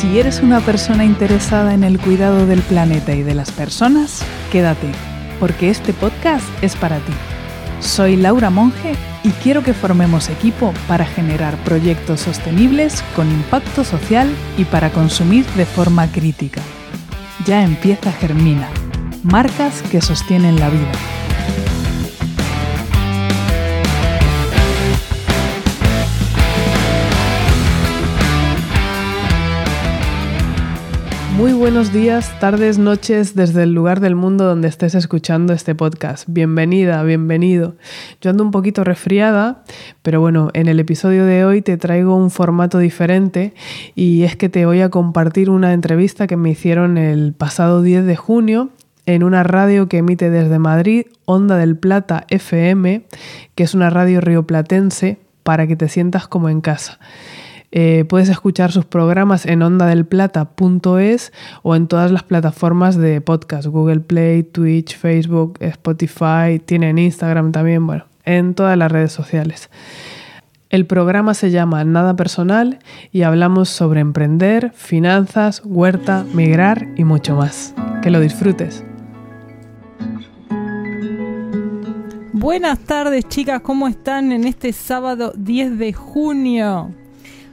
Si eres una persona interesada en el cuidado del planeta y de las personas, quédate, porque este podcast es para ti. Soy Laura Monge y quiero que formemos equipo para generar proyectos sostenibles con impacto social y para consumir de forma crítica. Ya empieza Germina, marcas que sostienen la vida. Muy buenos días, tardes, noches desde el lugar del mundo donde estés escuchando este podcast. Bienvenida, bienvenido. Yo ando un poquito resfriada, pero bueno, en el episodio de hoy te traigo un formato diferente y es que te voy a compartir una entrevista que me hicieron el pasado 10 de junio en una radio que emite desde Madrid, Onda del Plata FM, que es una radio rioplatense para que te sientas como en casa. Eh, puedes escuchar sus programas en ondadelplata.es o en todas las plataformas de podcast, Google Play, Twitch, Facebook, Spotify, tienen Instagram también, bueno, en todas las redes sociales. El programa se llama Nada Personal y hablamos sobre emprender, finanzas, huerta, migrar y mucho más. Que lo disfrutes. Buenas tardes chicas, ¿cómo están en este sábado 10 de junio?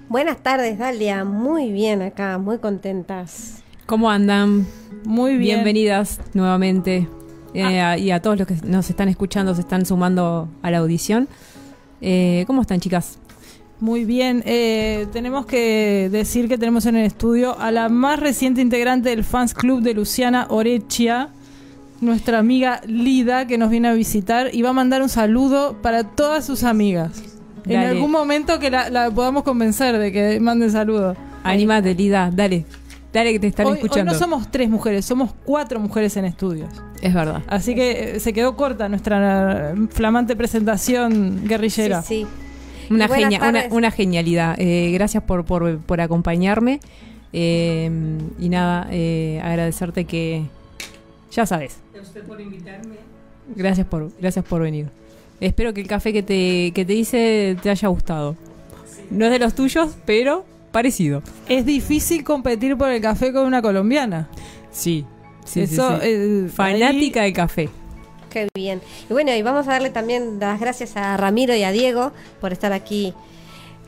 Buenas tardes, Dalia. Muy bien acá, muy contentas. ¿Cómo andan? Muy bien. Bienvenidas nuevamente. Eh, ah. y a todos los que nos están escuchando, se están sumando a la audición. Eh, ¿Cómo están, chicas? Muy bien. Eh, tenemos que decir que tenemos en el estudio a la más reciente integrante del Fans Club de Luciana Orechia, nuestra amiga Lida, que nos viene a visitar y va a mandar un saludo para todas sus amigas. En algún momento que la, podamos convencer de que mande saludos. Anímate, Lida, dale. Dale que te están escuchando. Hoy no somos tres mujeres, somos cuatro mujeres en estudios. Es verdad. Así que eh, se quedó corta nuestra flamante presentación guerrillera. Sí, sí. Una, una, genialidad. Eh, gracias por, por, acompañarme. Eh, y nada, agradecerte que. Ya sabes. usted por invitarme. Gracias por, gracias por venir. Espero que el café que te, que te hice te haya gustado. No es de los tuyos, pero parecido. Es difícil competir por el café con una colombiana. Sí, sí, Eso, eh, Fanática de café. Qué bien. Y bueno, y vamos a darle también las gracias a Ramiro y a Diego por estar aquí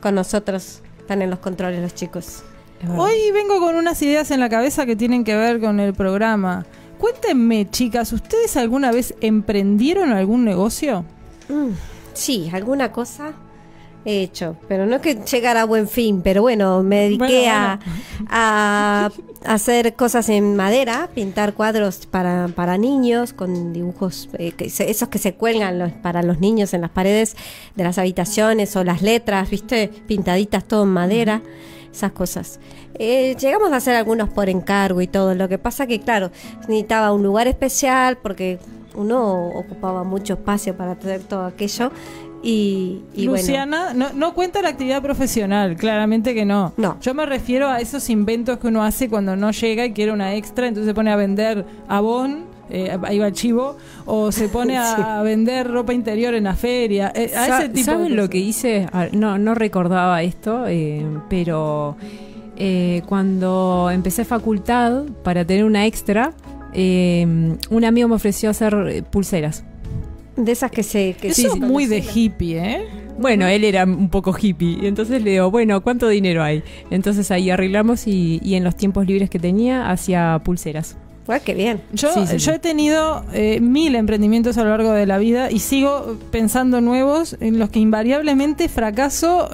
con nosotros. Están en los controles los chicos. Hoy vengo con unas ideas en la cabeza que tienen que ver con el programa. Cuéntenme, chicas, ¿ustedes alguna vez emprendieron algún negocio? Mm, sí, alguna cosa he hecho, pero no es que llegara a buen fin, pero bueno, me dediqué A, hacer cosas en madera, pintar cuadros para, para niños con dibujos, eh, esos que se cuelgan para los niños en las paredes de las habitaciones o las letras, viste, pintaditas todo en madera, esas cosas. Eh, llegamos a hacer algunos por encargo y todo, lo que pasa que claro, necesitaba un lugar especial porque uno ocupaba mucho espacio para hacer todo aquello. Y, Luciana, no, no, cuenta la actividad profesional, claramente que no. No. Yo me refiero a esos inventos que uno hace cuando no llega y quiere una extra, entonces se pone a vender abón, eh, ahí va el chivo, o se pone a, vender ropa interior en la feria. Eh, ¿Saben lo que hice? No, no recordaba esto, eh, pero eh, cuando empecé facultad para tener una extra, eh, un amigo me ofreció hacer eh, pulseras. De esas que se... Que Eso es muy de hippie, ¿eh? Bueno, él era un poco hippie. Y entonces le digo, bueno, ¿cuánto dinero hay? Entonces ahí arreglamos y, y en los tiempos libres que tenía hacía pulseras qué bien. Yo, yo he tenido eh, mil emprendimientos a lo largo de la vida y sigo pensando nuevos en los que invariablemente fracaso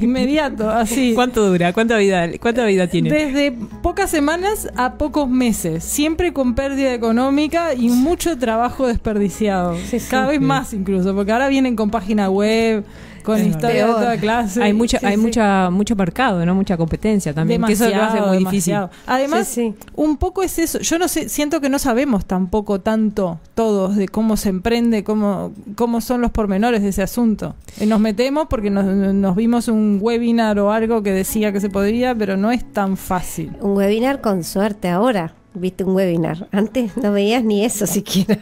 inmediato, así. ¿Cuánto dura? ¿Cuánta vida, cuánta vida tiene? Desde pocas semanas a pocos meses, siempre con pérdida económica y mucho trabajo desperdiciado. Cada vez más incluso, porque ahora vienen con página web con historia de toda clase. Hay mucha, hay mucha, mucho mercado, ¿no? Mucha competencia también. que eso lo hace muy difícil. Además, un poco es eso. Yo no sé, siento que no sabemos tampoco tanto todos de cómo se emprende, cómo, cómo son los pormenores de ese asunto. Eh, nos metemos porque nos, nos vimos un webinar o algo que decía que se podría, pero no es tan fácil. Un webinar con suerte ahora. Viste un webinar. Antes no veías ni eso siquiera.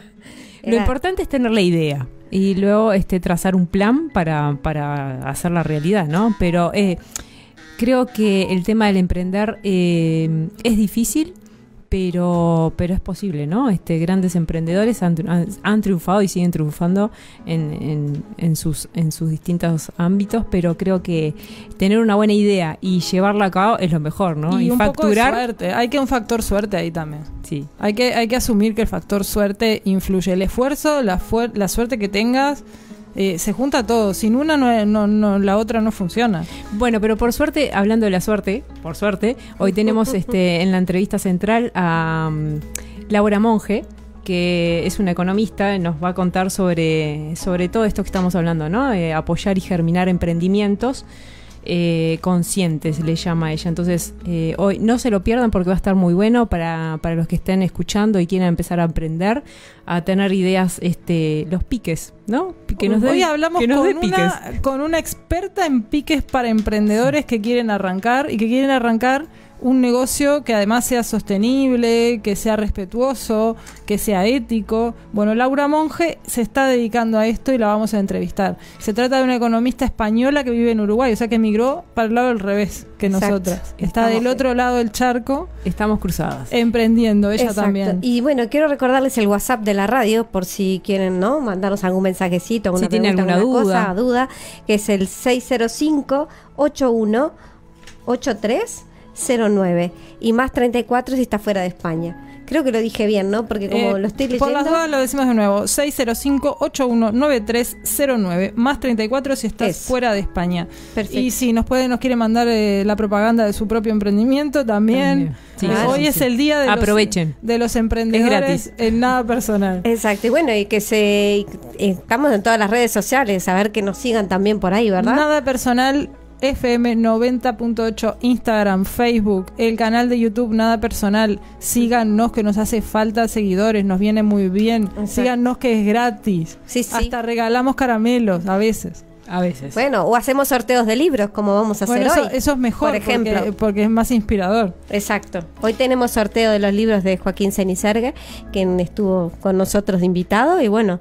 Lo importante es tener la idea y luego este trazar un plan para, para hacer la realidad, ¿no? Pero eh, creo que el tema del emprender eh, es difícil, pero, pero es posible, ¿no? Este, grandes emprendedores han, han, triunfado y siguen triunfando en, en, sus, en sus distintos ámbitos, pero creo que tener una buena idea y llevarla a cabo es lo mejor, ¿no? Y, facturar. suerte. Hay que un factor suerte ahí también. Sí. Hay que, hay que asumir que el factor suerte influye. El esfuerzo, la, la suerte que tengas eh, se junta todo. Sin una, no, no, la otra no funciona. Bueno, pero por suerte, hablando de la suerte, por suerte, hoy tenemos este en la entrevista central a um, Laura Monge, que es una economista, nos va a contar sobre, sobre todo esto que estamos hablando, ¿no? Eh, apoyar y germinar emprendimientos. Eh, conscientes, le llama ella. Entonces, eh, hoy no se lo pierdan porque va a estar muy bueno para, para los que estén escuchando y quieran empezar a aprender, a tener ideas, este, los piques, ¿no? Que nos hoy hablamos con, una, con una experta en piques para emprendedores que quieren arrancar y que quieren arrancar un negocio que además sea sostenible, que sea respetuoso, que sea ético. Bueno, Laura Monge se está dedicando a esto y la vamos a entrevistar. Se trata de una economista española que vive en Uruguay, o sea que emigró para el lado del revés que nosotras. Está del otro lado del charco. Estamos cruzadas. Emprendiendo, ella también. Y bueno, quiero recordarles el WhatsApp de la radio por si quieren, ¿no? Mandarnos algún mensajecito, alguna si tienen alguna, duda. Cosa, duda, que es el 605 81 83 09 y más 34 si está fuera de España. Creo que lo dije bien, ¿no? Porque como eh, lo estoy leyendo... Por las dudas lo decimos de nuevo. 605-819309. Más 34 si estás fuera de España. Perfecto. Y si nos puede, nos quiere mandar eh, la propaganda de su propio emprendimiento también. Eh, hoy es el día de Aprovechen. Los, de los emprendedores en nada personal. Exacto. Y bueno, y que se... Estamos en todas las redes sociales. A ver que nos sigan también por ahí, ¿verdad? Nada personal FM 90.8, Instagram, Facebook, el canal de YouTube Nada Personal. Síganos que nos hace falta seguidores, nos viene muy bien. Síganos que es gratis. Hasta regalamos caramelos a veces. A veces. Bueno, o hacemos sorteos de libros, como vamos a hacer eso, hoy. Eso es mejor, por ejemplo. Porque, es más inspirador. Exacto. Hoy tenemos sorteo de los libros de Joaquín Cenicergue, quien estuvo con nosotros de invitado, y bueno,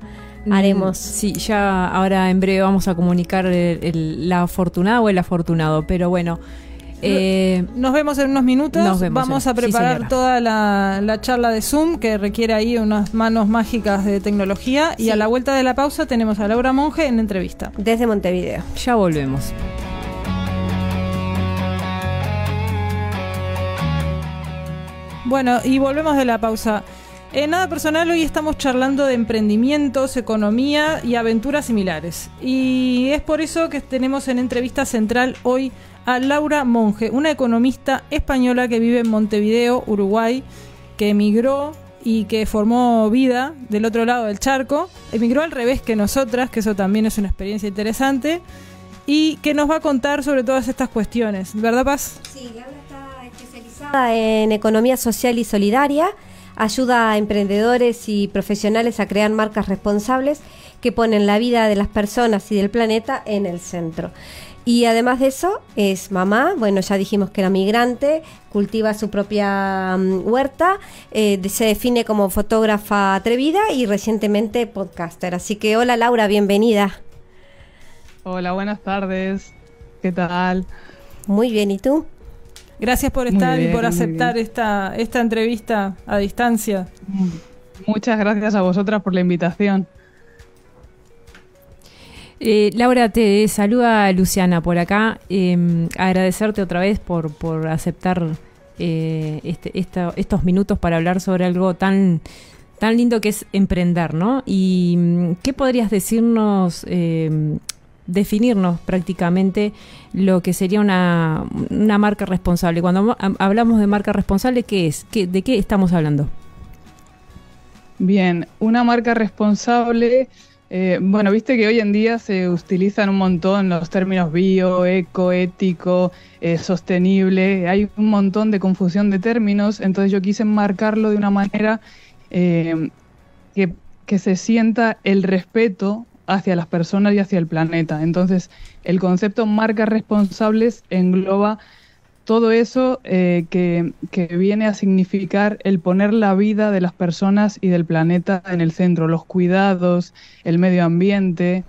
haremos. Sí, ya ahora en breve vamos a comunicar la afortunada o el afortunado, pero bueno. Eh, nos vemos en unos minutos. Vamos a preparar toda la, charla de Zoom que requiere ahí unas manos mágicas de tecnología. Y a la vuelta de la pausa tenemos a Laura Monge en entrevista. Desde Montevideo. Ya volvemos. Bueno, y volvemos de la pausa. En Nada Personal hoy estamos charlando de emprendimientos, economía y aventuras similares. Y es por eso que tenemos en entrevista central hoy a Laura Monge, una economista española que vive en Montevideo, Uruguay, que emigró y que formó vida del otro lado del charco. Emigró al revés que nosotras, que eso también es una experiencia interesante. Y que nos va a contar sobre todas estas cuestiones. ¿Verdad, Paz? Sí, Laura está especializada en economía social y solidaria ayuda a emprendedores y profesionales a crear marcas responsables que ponen la vida de las personas y del planeta en el centro. Y además de eso, es mamá, bueno, ya dijimos que era migrante, cultiva su propia mm, huerta, eh, se define como fotógrafa atrevida y recientemente podcaster. Así que hola Laura, bienvenida. Hola, buenas tardes. ¿Qué tal? Muy bien, ¿y tú? Gracias por estar y por aceptar esta, esta entrevista a distancia. Muchas gracias a vosotras por la invitación. Eh, Laura, te saluda Luciana por acá. Em, agradecerte otra vez por, por aceptar eh, este, estos minutos para hablar sobre algo tan, tan lindo que es emprender, ¿no? ¿Y mm, qué podrías decirnos em, definirnos prácticamente lo que sería una, marca responsable. Cuando hablamos de marca responsable, ¿qué es? ¿De qué estamos hablando? Bien, una marca responsable, eh, bueno, viste que hoy en día se utilizan un montón los términos bio, eco, ético, eh, sostenible, hay un montón de confusión de términos, entonces yo quise marcarlo de una manera eh, que, que se sienta el respeto hacia las personas y hacia el planeta. Entonces, el concepto marcas responsables engloba todo eso eh, que, viene a significar el poner la vida de las personas y del planeta en el centro, los cuidados, el medio ambiente.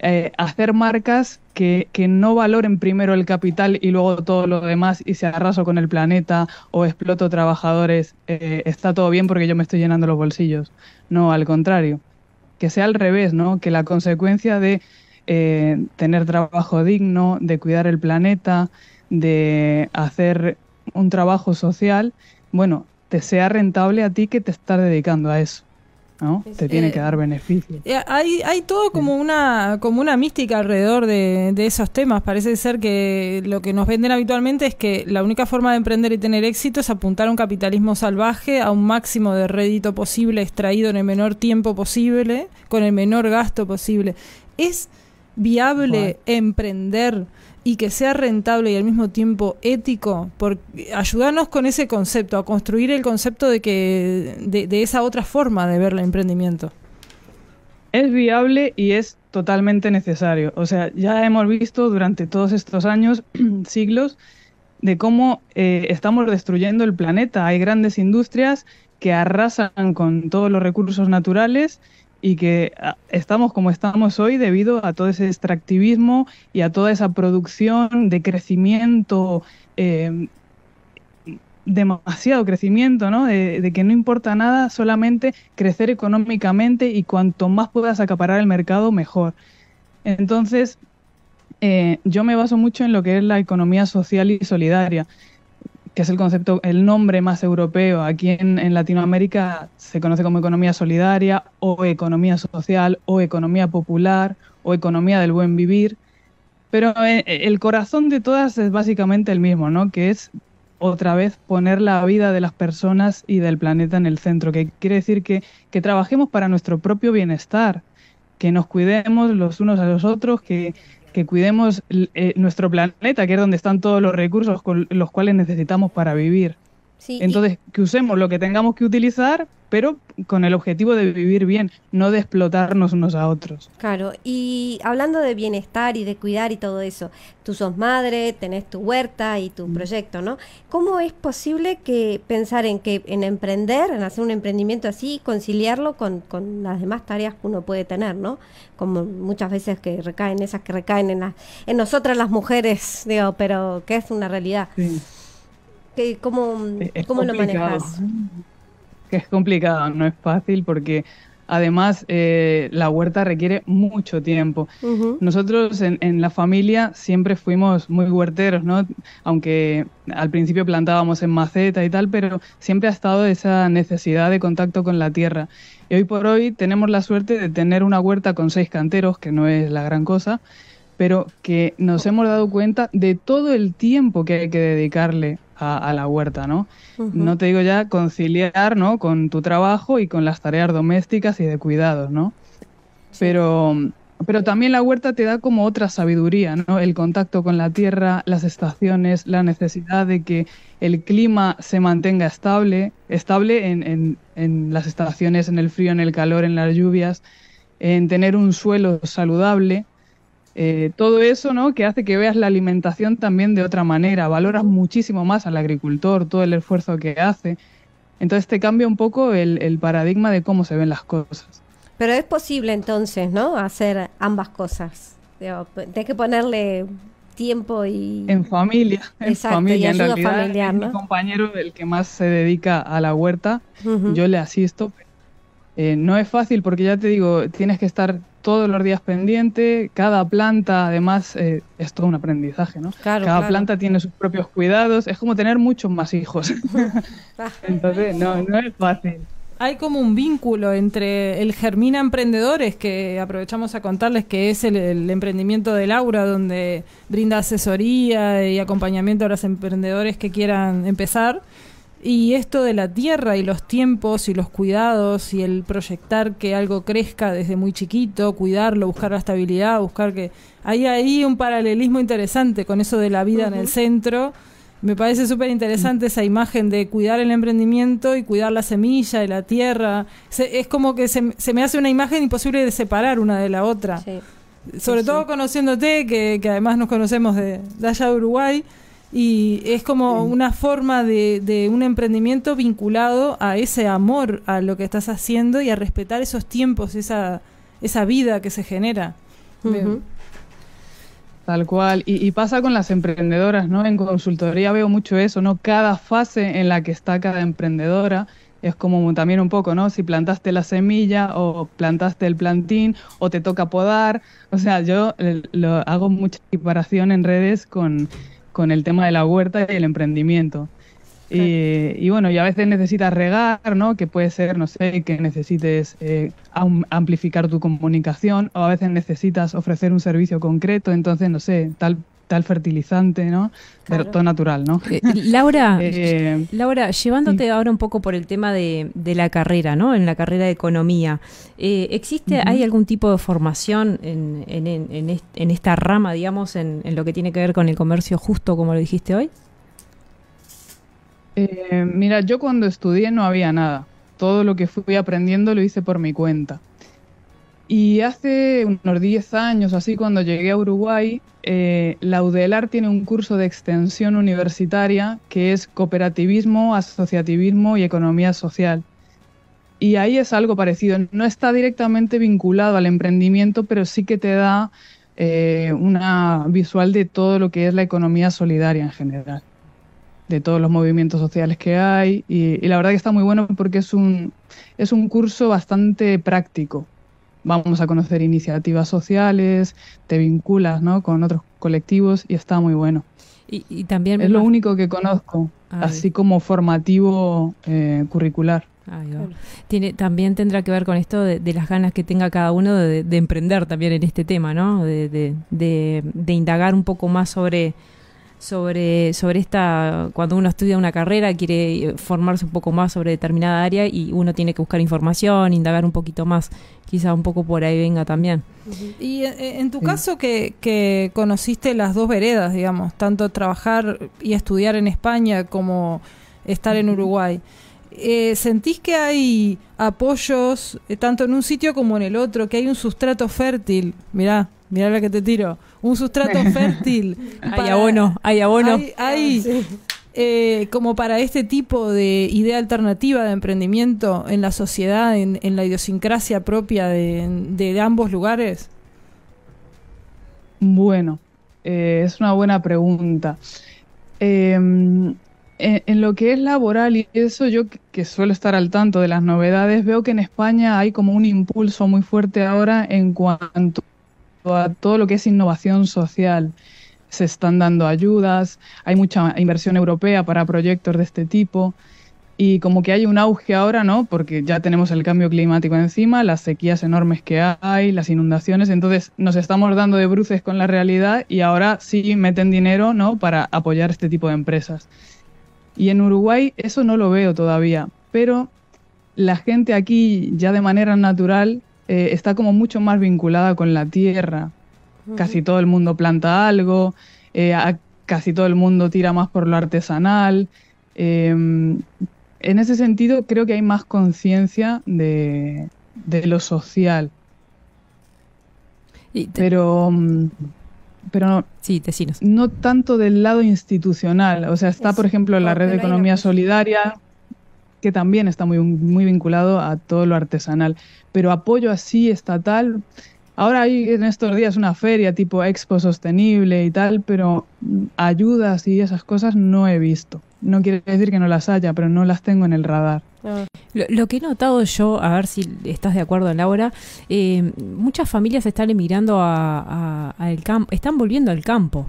eh, hacer marcas que, que, no valoren primero el capital y luego todo lo demás y se arraso con el planeta o exploto trabajadores, eh, está todo bien porque yo me estoy llenando los bolsillos. No, al contrario. Que sea al revés, ¿no? Que la consecuencia de eh, tener trabajo digno, de cuidar el planeta, de hacer un trabajo social, bueno, te sea rentable a ti que te estás dedicando a eso. ¿No? Te tiene que dar beneficios. Eh, hay, hay todo como una, como una mística alrededor de, esos temas. Parece ser que lo que nos venden habitualmente es que la única forma de emprender y tener éxito es apuntar a un capitalismo salvaje, a un máximo de rédito posible extraído en el menor tiempo posible, con el menor gasto posible. ¿Es viable emprender y que sea rentable y al mismo tiempo ético, por ayudarnos con ese concepto, a construir el concepto de que de, esa otra forma de ver el emprendimiento. Es viable y es totalmente necesario. O sea, ya hemos visto durante todos estos años, siglos, de cómo eh, estamos destruyendo el planeta. Hay grandes industrias que arrasan con todos los recursos naturales y que ah, estamos como estamos hoy debido a todo ese extractivismo y a toda esa producción de crecimiento, em, demasiado crecimiento, ¿no? De, que no importa nada, solamente crecer económicamente y cuanto más puedas acaparar el mercado, mejor. Entonces, eh, yo me baso mucho en lo que es la economía social y solidaria que es el concepto, el nombre más europeo. Aquí en, Latinoamérica se conoce como economía solidaria o economía social o economía popular o economía del buen vivir. Pero eh, el corazón de todas es básicamente el mismo, ¿no? Que es otra vez poner la vida de las personas y del planeta en el centro, que quiere decir que trabajemos para nuestro propio bienestar, que nos cuidemos los unos a los otros, que, que cuidemos eh, nuestro planeta, que es donde están todos los recursos con los cuales necesitamos para vivir. Entonces, que usemos lo que tengamos que utilizar, pero con el objetivo de vivir bien, no de explotarnos unos a otros. Claro, y hablando de bienestar y de cuidar y todo eso, tú sos madre, tenés tu huerta y tu mm. proyecto, ¿no? ¿Cómo es posible que pensar en que en emprender, en hacer un emprendimiento así, conciliarlo con, con las demás tareas que uno puede tener, ¿no? Como muchas veces que recaen, esas que recaen en, en nosotras las mujeres, digo, pero que es una realidad. Sí. ¿Cómo, cómo lo manejas? Es complicado, no es fácil porque además eh, la huerta requiere mucho tiempo. Nosotros en, en, la familia siempre fuimos muy huerteros, ¿no? Aunque al principio plantábamos en maceta y tal, pero siempre ha estado esa necesidad de contacto con la tierra. Y hoy por hoy tenemos la suerte de tener una huerta con seis canteros, que no es la gran cosa, pero que nos hemos dado cuenta de todo el tiempo que hay que dedicarle a, la huerta, ¿no? No te digo ya conciliar, ¿no? Con tu trabajo y con las tareas domésticas y de cuidados, ¿no? Pero, pero también la huerta te da como otra sabiduría, ¿no? El contacto con la tierra, las estaciones, la necesidad de que el clima se mantenga estable, estable en, en, en las estaciones, en el frío, en el calor, en las lluvias, en tener un suelo saludable, eh, todo eso, ¿no? Que hace que veas la alimentación también de otra manera, valoras muchísimo más al agricultor, todo el esfuerzo que hace. Entonces te cambia un poco el, paradigma de cómo se ven las cosas. Pero es posible entonces, ¿no? Hacer ambas cosas. Tienes que ponerle tiempo y... En familia, en familia. en realidad, mi compañero el que más se dedica a la huerta, yo le asisto. Eh, no es fácil porque ya te digo, tienes que estar todos los días pendiente, cada planta además eh, es todo un aprendizaje, ¿no? cada planta tiene sus propios cuidados, es como tener muchos más hijos. Entonces, no, no es fácil. Hay como un vínculo entre el Germina Emprendedores, que aprovechamos a contarles que es el, emprendimiento de Laura, donde brinda asesoría y acompañamiento a los emprendedores que quieran empezar, y esto de la tierra y los tiempos y los cuidados y el proyectar que algo crezca desde muy chiquito, cuidarlo, buscar la estabilidad, buscar que... Hay ahí un paralelismo interesante con eso de la vida en el centro. Me parece súper interesante esa imagen de cuidar el emprendimiento y cuidar la semilla y la tierra. es como que se, se, me hace una imagen imposible de separar una de la otra. Sobre todo conociéndote, que, que, además nos conocemos de, de allá de Uruguay. Y es como una forma de, de, un emprendimiento vinculado a ese amor a lo que estás haciendo y a respetar esos tiempos, esa, esa vida que se genera. Tal cual. Y, pasa con las emprendedoras, ¿no? En consultoría veo mucho eso, ¿no? Cada fase en la que está cada emprendedora es como también un poco, ¿no? Si plantaste la semilla o plantaste el plantín o te toca podar. O sea, yo eh, lo, hago mucha equiparación en redes con, con el tema de la huerta y el emprendimiento. Y, bueno, y a veces necesitas regar, ¿no? Que puede ser, no sé, que necesites eh, amplificar tu comunicación o a veces necesitas ofrecer un servicio concreto, entonces, no sé, tal tal fertilizante, ¿no? Pero todo natural, ¿no? Eh, Laura, eh, Laura, llevándote ahora un poco por el tema de, la carrera, ¿no? En la carrera de economía, ¿existe, hay algún tipo de formación en, en, en, esta rama, digamos, en, lo que tiene que ver con el comercio justo, como lo dijiste hoy? Eh, mira, yo cuando estudié no había nada. Todo lo que fui aprendiendo lo hice por mi cuenta. Y hace unos 10 años, así, cuando llegué a Uruguay, eh, la UDELAR tiene un curso de extensión universitaria que es cooperativismo, asociativismo y economía social. Y ahí es algo parecido. No está directamente vinculado al emprendimiento, pero sí que te da eh, una visual de todo lo que es la economía solidaria en general de todos los movimientos sociales que hay y, la verdad que está muy bueno porque es un, es un curso bastante práctico. Vamos a conocer iniciativas sociales, te vinculas ¿no? con otros colectivos y está muy bueno. Y, también es lo único que conozco, así como formativo eh, curricular. Tiene, también tendrá que ver con esto de, las ganas que tenga cada uno de, emprender también en este tema, ¿no? De, de, indagar un poco más sobre, sobre, sobre esta, cuando uno estudia una carrera, quiere formarse un poco más sobre determinada área y uno tiene que buscar información, indagar un poquito más, quizá un poco por ahí venga también. Y eh, en tu caso que, que conociste las dos veredas, digamos, tanto trabajar y estudiar en España como estar en Uruguay, eh, ¿sentís que hay apoyos eh, tanto en un sitio como en el otro, que hay un sustrato fértil? Mirá, mirá la que te tiro un sustrato fértil. hay abono, hay abono. Hay, eh, como para este tipo de idea alternativa de emprendimiento en la sociedad, en, la idiosincrasia propia de, ambos lugares? Bueno, eh, es una buena pregunta. Em, en, lo que es laboral y eso, yo que suelo estar al tanto de las novedades, veo que en España hay como un impulso muy fuerte ahora en cuanto a todo lo que es innovación social. Se están dando ayudas, hay mucha inversión europea para proyectos de este tipo y como que hay un auge ahora, ¿no? Porque ya tenemos el cambio climático encima, las sequías enormes que hay, las inundaciones, entonces nos estamos dando de bruces con la realidad y ahora sí meten dinero, ¿no? Para apoyar este tipo de empresas. Y en Uruguay eso no lo veo todavía, pero la gente aquí ya de manera natural eh, está como mucho más vinculada con la tierra. Casi todo el mundo planta algo, eh, casi todo el mundo tira más por lo artesanal. Em, en ese sentido, creo que hay más conciencia de, lo social. Pero, mm, pero no, sí, no tanto del lado institucional. O sea, está, por ejemplo, la red de economía solidaria, que también está muy, muy vinculado a todo lo artesanal. Pero apoyo así estatal, ahora hay en estos días una feria tipo Expo Sostenible y tal, pero ayudas y esas cosas no he visto. No quiere decir que no las haya, pero no las tengo en el radar. Ah. Lo, que he notado yo, a ver si estás de acuerdo, Laura, eh, muchas familias están emigrando a, al campo, están volviendo al campo.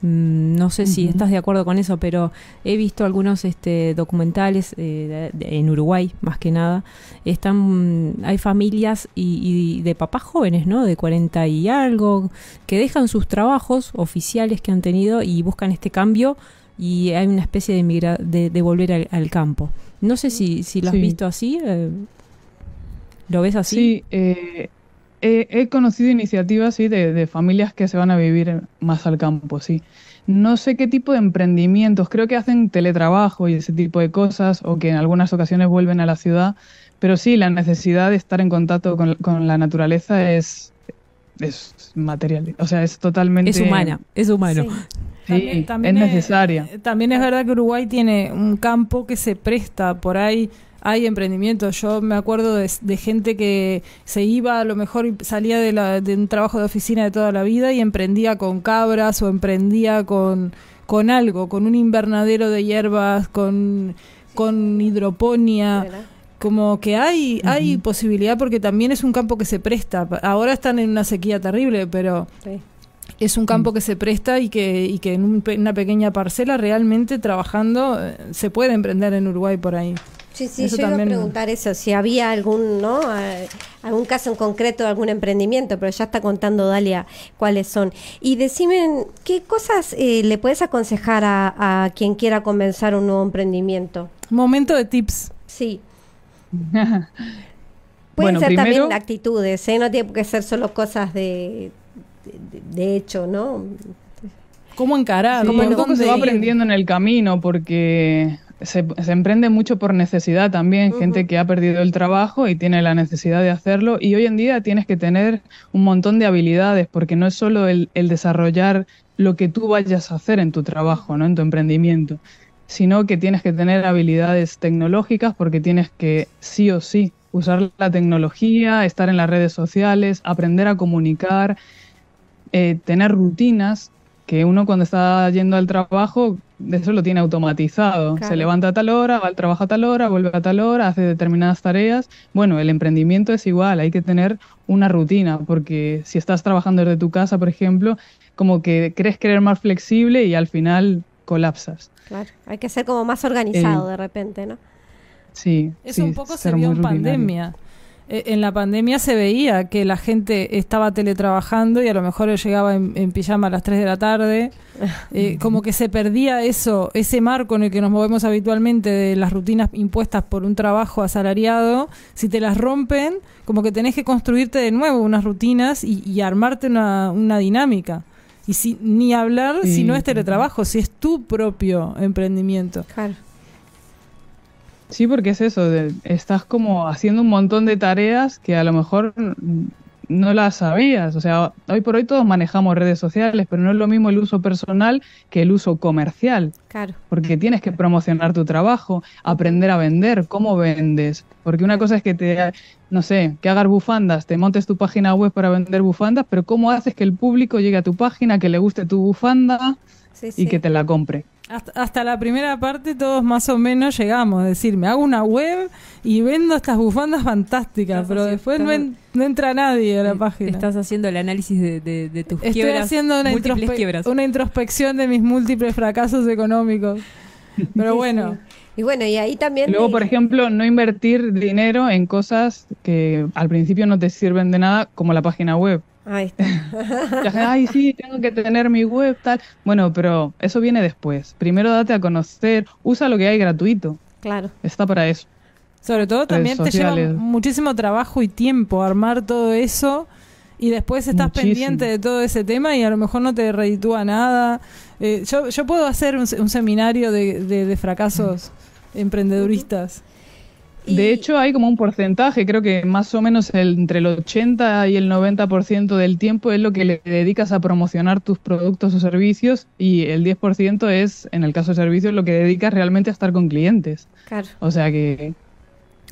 Mm, no sé si estás de acuerdo con eso, pero he visto algunos este, documentales eh, en Uruguay, más que nada. Están, hay familias y, de papás jóvenes, ¿no? De 40 y algo, que dejan sus trabajos oficiales que han tenido y buscan este cambio y hay una especie de, de, volver al, campo. No sé si, si lo has visto así. Eh, ¿Lo ves así? Sí, eh, he, conocido iniciativas sí, de, familias que se van a vivir más al campo, sí. No sé qué tipo de emprendimientos, creo que hacen teletrabajo y ese tipo de cosas, o que en algunas ocasiones vuelven a la ciudad, pero sí, la necesidad de estar en contacto con, la naturaleza es, es material, o sea, es totalmente... Es humana, es humano. también, es necesaria. también es verdad que Uruguay tiene un campo que se presta por ahí hay emprendimientos. Yo me acuerdo de, gente que se iba, a lo mejor salía de, la, de un trabajo de oficina de toda la vida y emprendía con cabras o emprendía con, con algo, con un invernadero de hierbas, con, con hidroponía. Como que hay, hay posibilidad porque también es un campo que se presta. Ahora están en una sequía terrible, pero es un campo que se presta y que, y que en una pequeña parcela realmente trabajando eh, se puede emprender en Uruguay por ahí. Sí, sí, yo iba a preguntar eso, si había algún, ¿no? algún caso en concreto de algún emprendimiento, pero ya está contando Dalia cuáles son. Y decime, ¿qué cosas eh, le puedes aconsejar a, quien quiera comenzar un nuevo emprendimiento? Momento de tips. Sí. Pueden ser también actitudes, ¿eh? No tiene que ser solo cosas de, de, hecho, ¿no? ¿Cómo encarar? Sí, ¿Cómo se va aprendiendo en el camino, porque se, emprende mucho por necesidad también, gente que ha perdido el trabajo y tiene la necesidad de hacerlo. Y hoy en día tienes que tener un montón de habilidades, porque no es solo el, desarrollar lo que tú vayas a hacer en tu trabajo, ¿no? en tu emprendimiento, sino que tienes que tener habilidades tecnológicas porque tienes que sí o sí usar la tecnología, estar en las redes sociales, aprender a comunicar, eh, tener rutinas que uno cuando está yendo al trabajo, eso lo tiene automatizado. Se levanta a tal hora, va al trabajo a tal hora, vuelve a tal hora, hace determinadas tareas. Bueno, el emprendimiento es igual, hay que tener una rutina, porque si estás trabajando desde tu casa, por ejemplo, como que crees que eres más flexible y al final colapsas. Claro, hay que ser como más organizado eh, de repente, ¿no? Sí. Eso un poco se vio en pandemia. Eh, en la pandemia se veía que la gente estaba teletrabajando y a lo mejor llegaba en, pijama a las 3 de la tarde. Eh, como que se perdía eso, ese marco en el que nos movemos habitualmente de las rutinas impuestas por un trabajo asalariado. Si te las rompen, como que tenés que construirte de nuevo unas rutinas y, armarte una, una, dinámica. Y si, ni hablar si no es teletrabajo, si es tu propio emprendimiento. Claro. Sí, porque es eso, estás como haciendo un montón de tareas que a lo mejor no las sabías. O sea, hoy por hoy todos manejamos redes sociales, pero no es lo mismo el uso personal que el uso comercial. Claro. Porque tienes que promocionar tu trabajo, aprender a vender, cómo vendes. Porque una cosa es que te, no sé, que hagas bufandas, te montes tu página web para vender bufandas, pero cómo haces que el público llegue a tu página, que le guste tu bufanda y que te la compre. Hasta, la primera parte todos más o menos llegamos, es decir, me hago una web y vendo estas bufandas fantásticas, pero después no, entra nadie a la página. Estás haciendo el análisis de, de, tus Estoy haciendo una, una introspección de mis múltiples fracasos económicos. Pero bueno. Y bueno, y ahí también... Luego, por ejemplo, no invertir dinero en cosas que al principio no te sirven de nada, como la página web. Ahí está. Ay, sí, tengo que tener mi web, tal. Bueno, pero eso viene después. Primero date a conocer, usa lo que hay gratuito. Claro. Está para eso. Sobre todo también te lleva muchísimo trabajo y tiempo armar todo eso y después estás pendiente de todo ese tema y a lo mejor no te reditúa nada. Eh, yo, yo puedo hacer un, seminario de, de, fracasos emprendeduristas. De hecho, hay como un porcentaje, creo que más o menos entre el 80 y el 90% del tiempo es lo que le dedicas a promocionar tus productos o servicios y el 10% es, en el caso de servicios, lo que dedicas realmente a estar con clientes. Claro. O sea que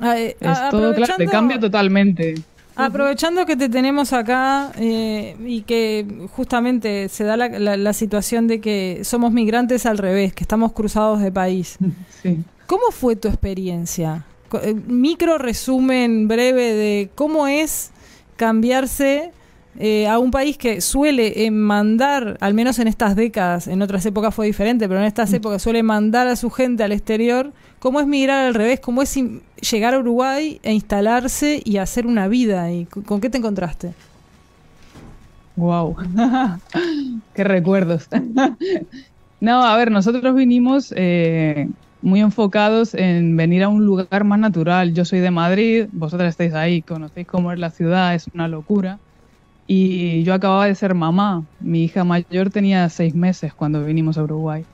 ah, eh, es todo claro, te cambia totalmente. Aprovechando que te tenemos acá eh, y que justamente se da la, la, situación de que somos migrantes al revés, que estamos cruzados de país. Sí. ¿Cómo fue tu experiencia? Eh, micro resumen breve de cómo es cambiarse eh, a un país que suele mandar, al menos en estas décadas, en otras épocas fue diferente, pero en estas mm. épocas suele mandar a su gente al exterior, cómo es migrar al revés, cómo es llegar a Uruguay e instalarse y hacer una vida. ¿Y con qué te encontraste? Wow, qué recuerdos. no, a ver, nosotros vinimos eh, muy enfocados en venir a un lugar más natural. Yo soy de Madrid, vosotras estáis ahí, conocéis cómo es la ciudad, es una locura. Y yo acababa de ser mamá. Mi hija mayor tenía seis meses cuando vinimos a Uruguay.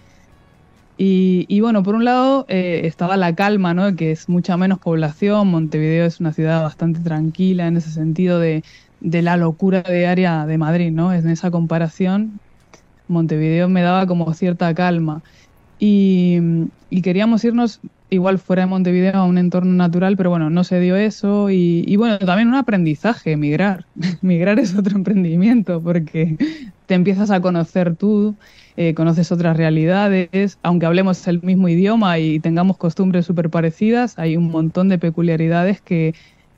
Y, bueno, por un lado eh, estaba la calma, ¿no? Que es mucha menos población. Montevideo es una ciudad bastante tranquila en ese sentido de, de la locura diaria de Madrid, ¿no? En esa comparación, Montevideo me daba como cierta calma y, queríamos irnos igual fuera de Montevideo a un entorno natural, pero bueno, no se dio eso. Y, bueno, también un aprendizaje, migrar. migrar es otro emprendimiento porque te empiezas a conocer tú, eh, conoces otras realidades, aunque hablemos el mismo idioma y tengamos costumbres súper parecidas, hay un montón de peculiaridades que,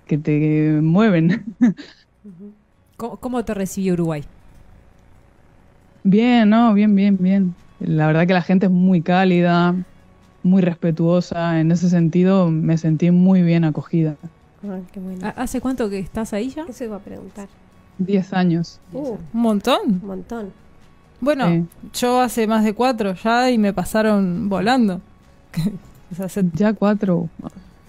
que te mueven. ¿Cómo, te recibió Uruguay? Bien, no, bien, bien, bien. La verdad que la gente es muy cálida, muy respetuosa. En ese sentido me sentí muy bien acogida. ¿Hace cuánto que estás ahí ya? Eso iba a preguntar. Diez años. Uh, un montón. Un montón. Bueno, yo hace más de cuatro ya y me pasaron volando. Ya cuatro.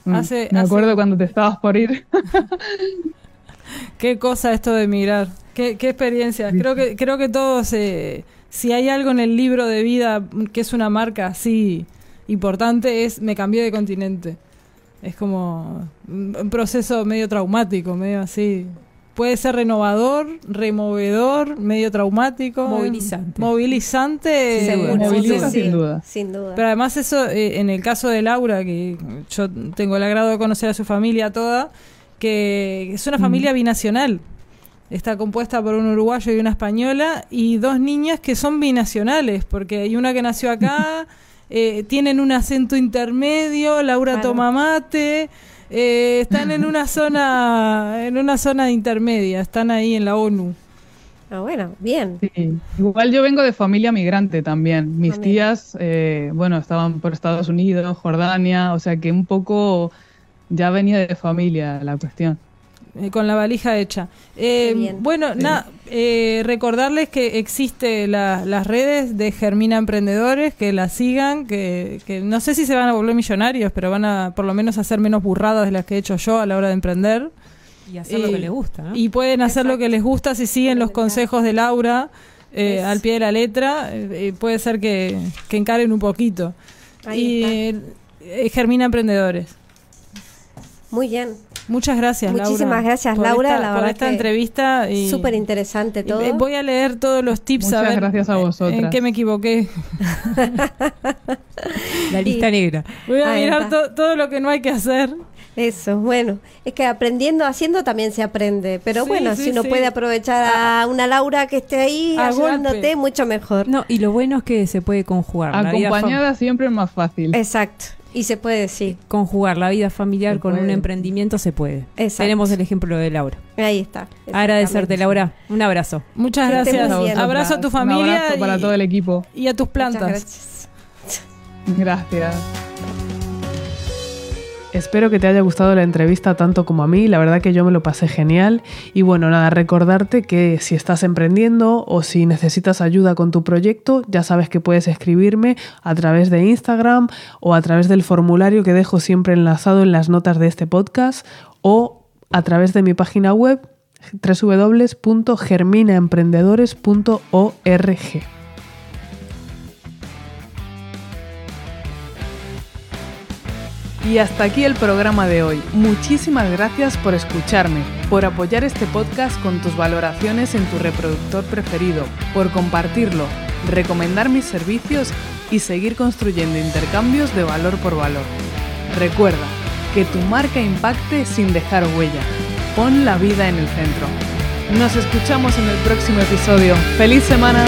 Me acuerdo cuando te estabas por ir. Qué cosa esto de emigrar. Qué, qué experiencia. Creo que, creo que todos, eh, si hay algo en el libro de vida que es una marca así importante, es me cambié de continente. Es como un proceso medio traumático, medio así. Puede ser renovador, removedor, medio traumático. Movilizante. Movilizante. sin duda. Sin duda. Pero además eso, eh, en el caso de Laura, que yo tengo el agrado de conocer a su familia toda, que es una familia mm. binacional. Está compuesta por un uruguayo y una española y dos niñas que son binacionales, porque hay una que nació acá, eh, tienen un acento intermedio, Laura toma mate, eh, están en una zona, en una zona intermedia, están ahí en la ONU. Ah, bueno, bien. Igual yo vengo de familia migrante también. Mis tías, eh, bueno, estaban por Estados Unidos, Jordania, o sea que un poco ya venía de familia la cuestión. Eh, con la valija hecha. Eh, bueno, nada, eh, recordarles que existe las redes de Germina Emprendedores, que la sigan, que, no sé si se van a volver millonarios, pero van a por lo menos hacer menos burradas de las que he hecho yo a la hora de emprender. Y hacer lo que les gusta. Y pueden hacer lo que les gusta si siguen los consejos de Laura al pie de la letra. puede ser que, encaren un poquito. y Germina Emprendedores. Muy bien. Muchas gracias, Muchísimas gracias, Laura. la por esta entrevista. Súper interesante todo. Voy a leer todos los tips. Muchas a ver gracias a vosotras. En qué me equivoqué. la lista negra. Voy a mirar todo lo que no hay que hacer. Eso, bueno, es que aprendiendo, haciendo también se aprende, pero bueno, si uno puede aprovechar a ah. una Laura que esté ahí ayudándote, mucho mejor. No, y lo bueno es que se puede conjugar. Acompañada siempre es más fácil. Exacto. Y se puede, decir Conjugar la vida familiar con un emprendimiento se puede. Tenemos el ejemplo de Laura. Ahí está. Agradecerte, Laura. Un abrazo. Muchas gracias. Abrazo a tu familia. Un abrazo para todo el equipo. Y a tus plantas. gracias. Gracias. Espero que te haya gustado la entrevista tanto como a mí, la verdad que yo me lo pasé genial y bueno, nada, recordarte que si estás emprendiendo o si necesitas ayuda con tu proyecto, ya sabes que puedes escribirme a través de Instagram o a través del formulario que dejo siempre enlazado en las notas de este podcast o a través de mi página web www.germinaemprendedores.org. Y hasta aquí el programa de hoy. Muchísimas gracias por escucharme, por apoyar este podcast con tus valoraciones en tu reproductor preferido, por compartirlo, recomendar mis servicios y seguir construyendo intercambios de valor por valor. Recuerda, que tu marca impacte sin dejar huella. Pon la vida en el centro. Nos escuchamos en el próximo episodio. ¡Feliz semana!